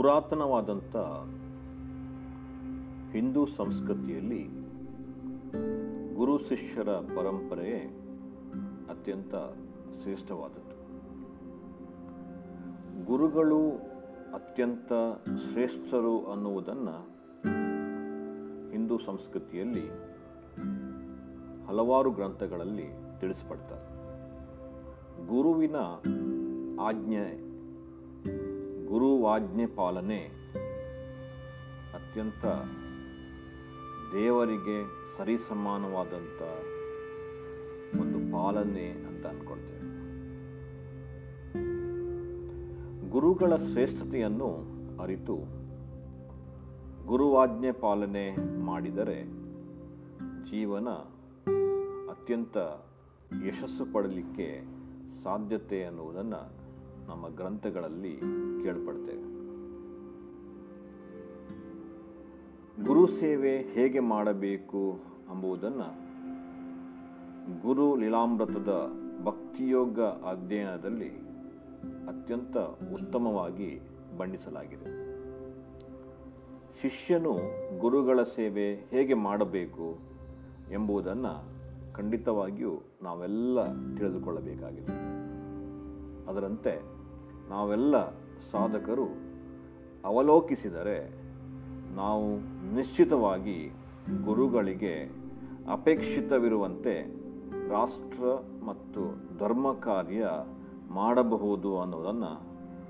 ಪುರಾತನವಾದಂಥ ಹಿಂದೂ ಸಂಸ್ಕೃತಿಯಲ್ಲಿ ಗುರು ಶಿಷ್ಯರ ಪರಂಪರೆಯೇ ಅತ್ಯಂತ ಶ್ರೇಷ್ಠವಾದದ್ದು. ಗುರುಗಳು ಅತ್ಯಂತ ಶ್ರೇಷ್ಠರು ಅನ್ನುವುದನ್ನು ಹಿಂದೂ ಸಂಸ್ಕೃತಿಯಲ್ಲಿ ಹಲವಾರು ಗ್ರಂಥಗಳಲ್ಲಿ ತಿಳಿಸ್ಪಡ್ತಾರೆ. ಗುರುವಿನ ಆಜ್ಞೆ ಗುರುವಾಜ್ಞೆ ಪಾಲನೆ ಅತ್ಯಂತ ದೇವರಿಗೆ ಸರಿಸಮಾನವಾದಂಥ ಒಂದು ಪಾಲನೆ ಅಂತ ಅಂದ್ಕೊಳ್ತೇವೆ ಗುರುಗಳ ಶ್ರೇಷ್ಠತೆಯನ್ನು ಅರಿತು ಗುರುವಾಜ್ಞೆ ಪಾಲನೆ ಮಾಡಿದರೆ ಜೀವನ ಅತ್ಯಂತ ಯಶಸ್ಸು ಪಡಲಿಕ್ಕೆ ಸಾಧ್ಯತೆ ಅನ್ನುವುದನ್ನು ನಮ್ಮ ಗ್ರಂಥಗಳಲ್ಲಿ ಕೇಳ್ಪಡ್ತೇವೆ. ಗುರು ಸೇವೆ ಹೇಗೆ ಮಾಡಬೇಕು ಎಂಬುದನ್ನು ಗುರು ಲೀಲಾಮೃತದ ಭಕ್ತಿಯೋಗ ಅಧ್ಯಯನದಲ್ಲಿ ಅತ್ಯಂತ ಉತ್ತಮವಾಗಿ ಬಣ್ಣಿಸಲಾಗಿದೆ. ಶಿಷ್ಯನು ಗುರುಗಳ ಸೇವೆ ಹೇಗೆ ಮಾಡಬೇಕು ಎಂಬುದನ್ನು ಖಂಡಿತವಾಗಿಯೂ ನಾವೆಲ್ಲ ತಿಳಿದುಕೊಳ್ಳಬೇಕಾಗಿದೆ. ಅದರಂತೆ ನಾವೆಲ್ಲ ಸಾಧಕರು ಅವಲೋಕಿಸಿದರೆ ನಾವು ನಿಶ್ಚಿತವಾಗಿ ಗುರುಗಳಿಗೆ ಅಪೇಕ್ಷಿತವಿರುವಂತೆ ರಾಷ್ಟ್ರ ಮತ್ತು ಧರ್ಮ ಕಾರ್ಯ ಮಾಡಬಹುದು ಅನ್ನೋದನ್ನು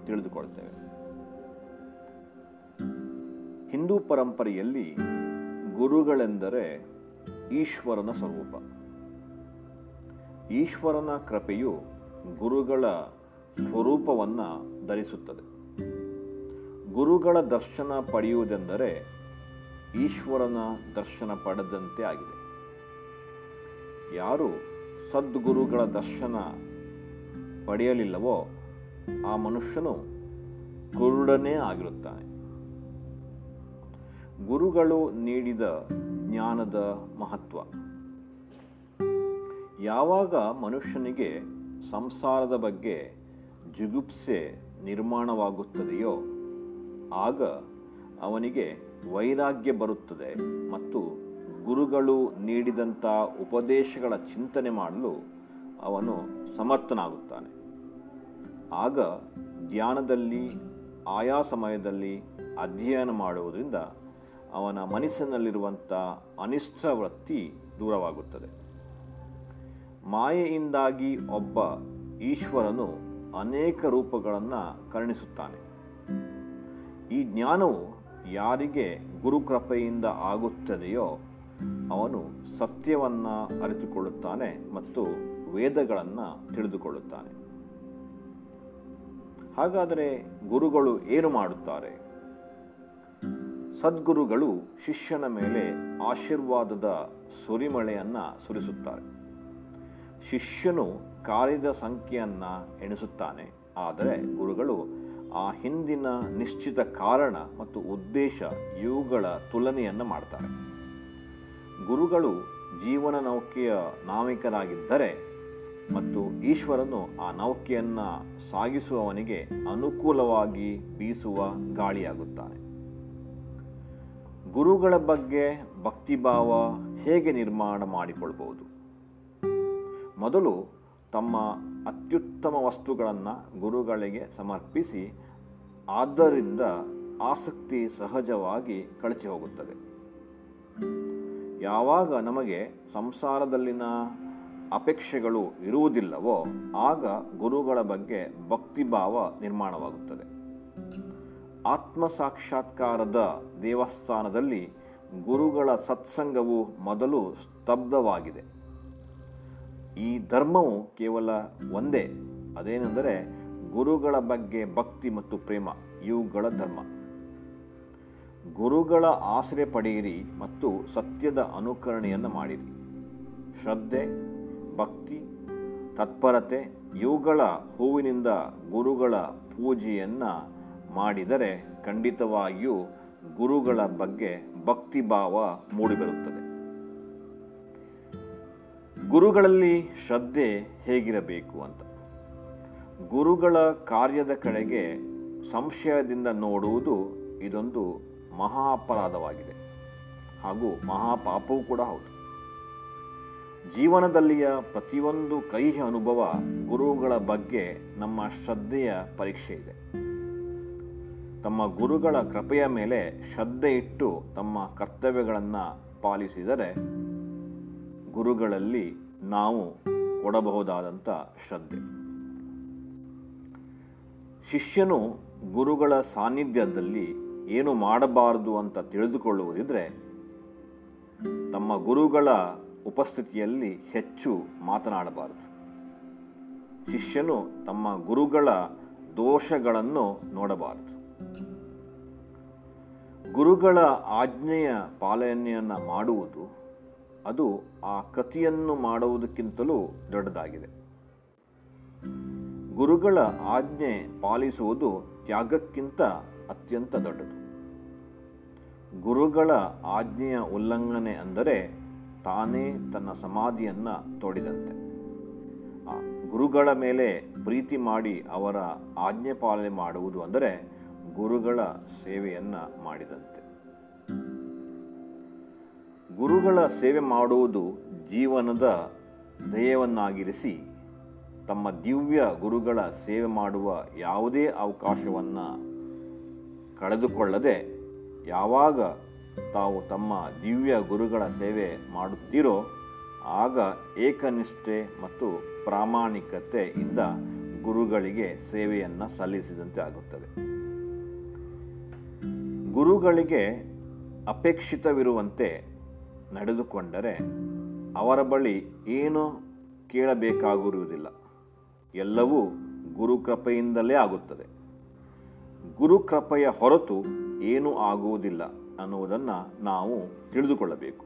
ತಿಳಿದುಕೊಳ್ತೇವೆ. ಹಿಂದೂ ಪರಂಪರೆಯಲ್ಲಿ ಗುರುಗಳೆಂದರೆ ಈಶ್ವರನ ಸ್ವರೂಪ. ಈಶ್ವರನ ಕೃಪೆಯು ಗುರುಗಳ ಸ್ವರೂಪವನ್ನು ಧರಿಸುತ್ತದೆ. ಗುರುಗಳ ದರ್ಶನ ಪಡೆಯುವುದೆಂದರೆ ಈಶ್ವರನ ದರ್ಶನ ಪಡೆದಂತೆ ಆಗಿದೆ. ಯಾರು ಸದ್ಗುರುಗಳ ದರ್ಶನ ಪಡೆಯಲಿಲ್ಲವೋ ಆ ಮನುಷ್ಯನು ಕುರುಡನೇ ಆಗಿರುತ್ತಾನೆ. ಗುರುಗಳು ನೀಡಿದ ಜ್ಞಾನದ ಮಹತ್ವ. ಯಾವಾಗ ಮನುಷ್ಯನಿಗೆ ಸಂಸಾರದ ಬಗ್ಗೆ ಜುಗುಪ್ಸೆ ನಿರ್ಮಾಣವಾಗುತ್ತದೆಯೋ, ಆಗ ಅವನಿಗೆ ವೈರಾಗ್ಯ ಬರುತ್ತದೆ ಮತ್ತು ಗುರುಗಳು ನೀಡಿದಂಥ ಉಪದೇಶಗಳ ಚಿಂತನೆ ಮಾಡಲು ಅವನು ಸಮರ್ಥನಾಗುತ್ತಾನೆ. ಆಗ ಧ್ಯಾನದಲ್ಲಿ, ಆಯಾ ಸಮಯದಲ್ಲಿ ಅಧ್ಯಯನ ಮಾಡುವುದರಿಂದ ಅವನ ಮನಸ್ಸಿನಲ್ಲಿರುವಂಥ ಅನಿಷ್ಟ ವೃತ್ತಿ ದೂರವಾಗುತ್ತದೆ. ಮಾಯೆಯಿಂದಾಗಿ ಒಬ್ಬ ಈಶ್ವರನು ಅನೇಕ ರೂಪಗಳನ್ನು ಕರುಣಿಸುತ್ತಾನೆ. ಈ ಜ್ಞಾನವು ಯಾರಿಗೆ ಗುರುಕೃಪೆಯಿಂದ ಆಗುತ್ತದೆಯೋ ಅವನು ಸತ್ಯವನ್ನು ಅರಿತುಕೊಳ್ಳುತ್ತಾನೆ ಮತ್ತು ವೇದಗಳನ್ನು ತಿಳಿದುಕೊಳ್ಳುತ್ತಾನೆ. ಹಾಗಾದರೆ ಗುರುಗಳು ಏನು ಮಾಡುತ್ತಾರೆ? ಸದ್ಗುರುಗಳು ಶಿಷ್ಯನ ಮೇಲೆ ಆಶೀರ್ವಾದದ ಸುರಿಮಳೆಯನ್ನು ಸುರಿಸುತ್ತಾರೆ. ಶಿಷ್ಯನು ಕಾರ್ಯದ ಸಂಖ್ಯೆಯನ್ನು ಎಣಿಸುತ್ತಾನೆ. ಆದರೆ ಗುರುಗಳು ಆ ಹಿಂದಿನ ನಿಶ್ಚಿತ ಕಾರಣ ಮತ್ತು ಉದ್ದೇಶ ಇವುಗಳ ತುಲನೆಯನ್ನು ಮಾಡ್ತಾರೆ. ಗುರುಗಳು ಜೀವನ ನೌಕೆಯ ನಾವಿಕರಾಗಿದ್ದರೆ ಮತ್ತು ಈಶ್ವರನು ಆ ನೌಕೆಯನ್ನು ಸಾಗಿಸುವವನಿಗೆ ಅನುಕೂಲವಾಗಿ ಬೀಸುವ ಗಾಳಿಯಾಗುತ್ತಾನೆ. ಗುರುಗಳ ಬಗ್ಗೆ ಭಕ್ತಿಭಾವ ಹೇಗೆ ನಿರ್ಮಾಣ ಮಾಡಿಕೊಳ್ಬಹುದು? ಮೊದಲು ತಮ್ಮ ಅತ್ಯುತ್ತಮ ವಸ್ತುಗಳನ್ನು ಗುರುಗಳಿಗೆ ಸಮರ್ಪಿಸಿ ಆದ್ದರಿಂದ ಆಸಕ್ತಿ ಸಹಜವಾಗಿ ಕಳಚಿ ಹೋಗುತ್ತದೆ. ಯಾವಾಗ ನಮಗೆ ಸಂಸಾರದಲ್ಲಿನ ಅಪೇಕ್ಷೆಗಳು ಇರುವುದಿಲ್ಲವೋ ಆಗ ಗುರುಗಳ ಬಗ್ಗೆ ಭಕ್ತಿಭಾವ ನಿರ್ಮಾಣವಾಗುತ್ತದೆ. ಆತ್ಮ ಸಾಕ್ಷಾತ್ಕಾರದ ದೇವಸ್ಥಾನದಲ್ಲಿ ಗುರುಗಳ ಸತ್ಸಂಗವು ಮೊದಲು ಸ್ತಬ್ಧವಾಗಿದೆ. ಈ ಧರ್ಮವು ಕೇವಲ ಒಂದೇ. ಅದೇನೆಂದರೆ ಗುರುಗಳ ಬಗ್ಗೆ ಭಕ್ತಿ ಮತ್ತು ಪ್ರೇಮ, ಇವುಗಳ ಧರ್ಮ. ಗುರುಗಳ ಆಶ್ರಯ ಪಡೆಯಿರಿ ಮತ್ತು ಸತ್ಯದ ಅನುಕರಣೆಯನ್ನು ಮಾಡಿರಿ. ಶ್ರದ್ಧೆ, ಭಕ್ತಿ, ತತ್ಪರತೆ, ಇವುಗಳ ಹೂವಿನಿಂದ ಗುರುಗಳ ಪೂಜೆಯನ್ನು ಮಾಡಿದರೆ ಖಂಡಿತವಾಗಿಯೂ ಗುರುಗಳ ಬಗ್ಗೆ ಭಕ್ತಿಭಾವ ಮೂಡಿಬರುತ್ತದೆ. ಗುರುಗಳಲ್ಲಿ ಶ್ರದ್ಧೆ ಹೇಗಿರಬೇಕು ಅಂತ? ಗುರುಗಳ ಕಾರ್ಯದ ಕಡೆಗೆ ಸಂಶಯದಿಂದ ನೋಡುವುದು ಇದೊಂದು ಮಹಾ ಅಪರಾಧವಾಗಿದೆ ಹಾಗೂ ಮಹಾಪಾಪವೂ ಕೂಡ ಹೌದು. ಜೀವನದಲ್ಲಿಯ ಪ್ರತಿಯೊಂದು ಕಹಿ ಅನುಭವ ಗುರುಗಳ ಬಗ್ಗೆ ನಮ್ಮ ಶ್ರದ್ಧೆಯ ಪರೀಕ್ಷೆ ಇದೆ. ತಮ್ಮ ಗುರುಗಳ ಕೃಪೆಯ ಮೇಲೆ ಶ್ರದ್ಧೆ ಇಟ್ಟು ತಮ್ಮ ಕರ್ತವ್ಯಗಳನ್ನು ಪಾಲಿಸಿದರೆ ಗುರುಗಳಲ್ಲಿ ನಾವು ಕೊಡಬಹುದಾದಂಥ ಶ್ರದ್ಧೆ. ಶಿಷ್ಯನು ಗುರುಗಳ ಸಾನ್ನಿಧ್ಯದಲ್ಲಿ ಏನು ಮಾಡಬಾರದು ಅಂತ ತಿಳಿದುಕೊಳ್ಳುವುದಿದ್ರೆ, ತಮ್ಮ ಗುರುಗಳ ಉಪಸ್ಥಿತಿಯಲ್ಲಿ ಹೆಚ್ಚು ಮಾತನಾಡಬಾರದು. ಶಿಷ್ಯನು ತಮ್ಮ ಗುರುಗಳ ದೋಷಗಳನ್ನು ನೋಡಬಾರದು. ಗುರುಗಳ ಆಜ್ಞೆಯ ಪಾಲನೆಯನ್ನು ಮಾಡುವುದು ಅದು ಆ ಕತಿಯನ್ನು ಮಾಡುವುದಕ್ಕಿಂತಲೂ ದೊಡ್ಡದಾಗಿದೆ. ಗುರುಗಳ ಆಜ್ಞೆ ಪಾಲಿಸುವುದು ತ್ಯಾಗಕ್ಕಿಂತ ಅತ್ಯಂತ ದೊಡ್ಡದು. ಗುರುಗಳ ಆಜ್ಞೆಯ ಉಲ್ಲಂಘನೆ ಅಂದರೆ ತಾನೇ ತನ್ನ ಸಮಾಧಿಯನ್ನು ತೋಡಿದಂತೆ. ಗುರುಗಳ ಮೇಲೆ ಪ್ರೀತಿ ಮಾಡಿ ಅವರ ಆಜ್ಞೆ ಪಾಲನೆ ಮಾಡುವುದು ಅಂದರೆ ಗುರುಗಳ ಸೇವೆಯನ್ನು ಮಾಡಿದಂತೆ. ಗುರುಗಳ ಸೇವೆ ಮಾಡುವುದು ಜೀವನದ ಧ್ಯೇಯವನ್ನಾಗಿರಿಸಿ ತಮ್ಮ ದಿವ್ಯ ಗುರುಗಳ ಸೇವೆ ಮಾಡುವ ಯಾವುದೇ ಅವಕಾಶವನ್ನು ಕಳೆದುಕೊಳ್ಳದೆ ಯಾವಾಗ ತಾವು ತಮ್ಮ ದಿವ್ಯ ಗುರುಗಳ ಸೇವೆ ಮಾಡುತ್ತೀರೋ ಆಗ ಏಕನಿಷ್ಠೆ ಮತ್ತು ಪ್ರಾಮಾಣಿಕತೆಯಿಂದ ಗುರುಗಳಿಗೆ ಸೇವೆಯನ್ನು ಸಲ್ಲಿಸಿದಂತೆ ಆಗುತ್ತದೆ. ಗುರುಗಳಿಗೆ ಅಪೇಕ್ಷಿತವಿರುವಂತೆ ನಡೆದುಕೊಂಡರೆ ಅವರ ಬಳಿ ಏನು ಕೇಳಬೇಕಾಗಿರುವುದಿಲ್ಲ ಎಲ್ಲವೂ ಗುರುಕೃಪೆಯಿಂದಲೇ ಆಗುತ್ತದೆ. ಗುರುಕೃಪೆಯ ಹೊರತು ಏನೂ ಆಗುವುದಿಲ್ಲ ಅನ್ನುವುದನ್ನು ನಾವು ತಿಳಿದುಕೊಳ್ಳಬೇಕು.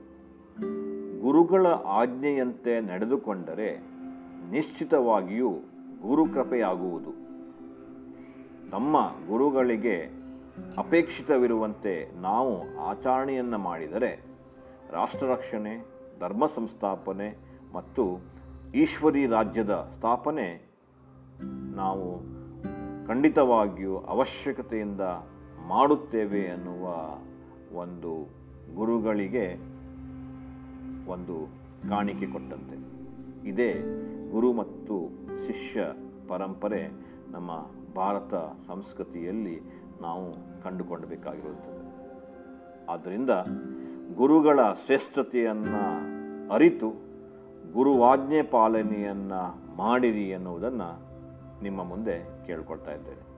ಗುರುಗಳ ಆಜ್ಞೆಯಂತೆ ನಡೆದುಕೊಂಡರೆ ನಿಶ್ಚಿತವಾಗಿಯೂ ಗುರುಕೃಪೆಯಾಗುವುದು ನಮ್ಮ ಗುರುಗಳಿಗೆ ಅಪೇಕ್ಷಿತವಿರುವಂತೆ ನಾವು ಆಚರಣೆಯನ್ನು ಮಾಡಿದರೆ ರಾಷ್ಟ್ರ ರಕ್ಷಣೆ ಧರ್ಮ ಸಂಸ್ಥಾಪನೆ ಮತ್ತು ಈಶ್ವರಿ ರಾಜ್ಯದ ಸ್ಥಾಪನೆ ನಾವು ಖಂಡಿತವಾಗಿಯೂ ಅವಶ್ಯಕತೆಯಿಂದ ಮಾಡುತ್ತೇವೆ ಅನ್ನುವ ಒಂದು ಗುರುಗಳಿಗೆ ಒಂದು ಕಾಣಿಕೆ ಕೊಟ್ಟಂತೆ. ಇದೇ ಗುರು ಮತ್ತು ಶಿಷ್ಯ ಪರಂಪರೆ ನಮ್ಮ ಭಾರತ ಸಂಸ್ಕೃತಿಯಲ್ಲಿ ನಾವು ಕಂಡುಕೊಳ್ಳಬೇಕಾಗಿರುತ್ತದೆ ಆದ್ದರಿಂದ ಗುರುಗಳ ಶ್ರೇಷ್ಠತೆಯನ್ನು ಅರಿತು ಗುರುವಾಜ್ಞೆ ಪಾಲನೆಯನ್ನು ಮಾಡಿರಿ ಎನ್ನುವುದನ್ನು ನಿಮ್ಮ ಮುಂದೆ ಕೇಳ್ಕೊಳ್ತಾ ಇದ್ದೇನೆ.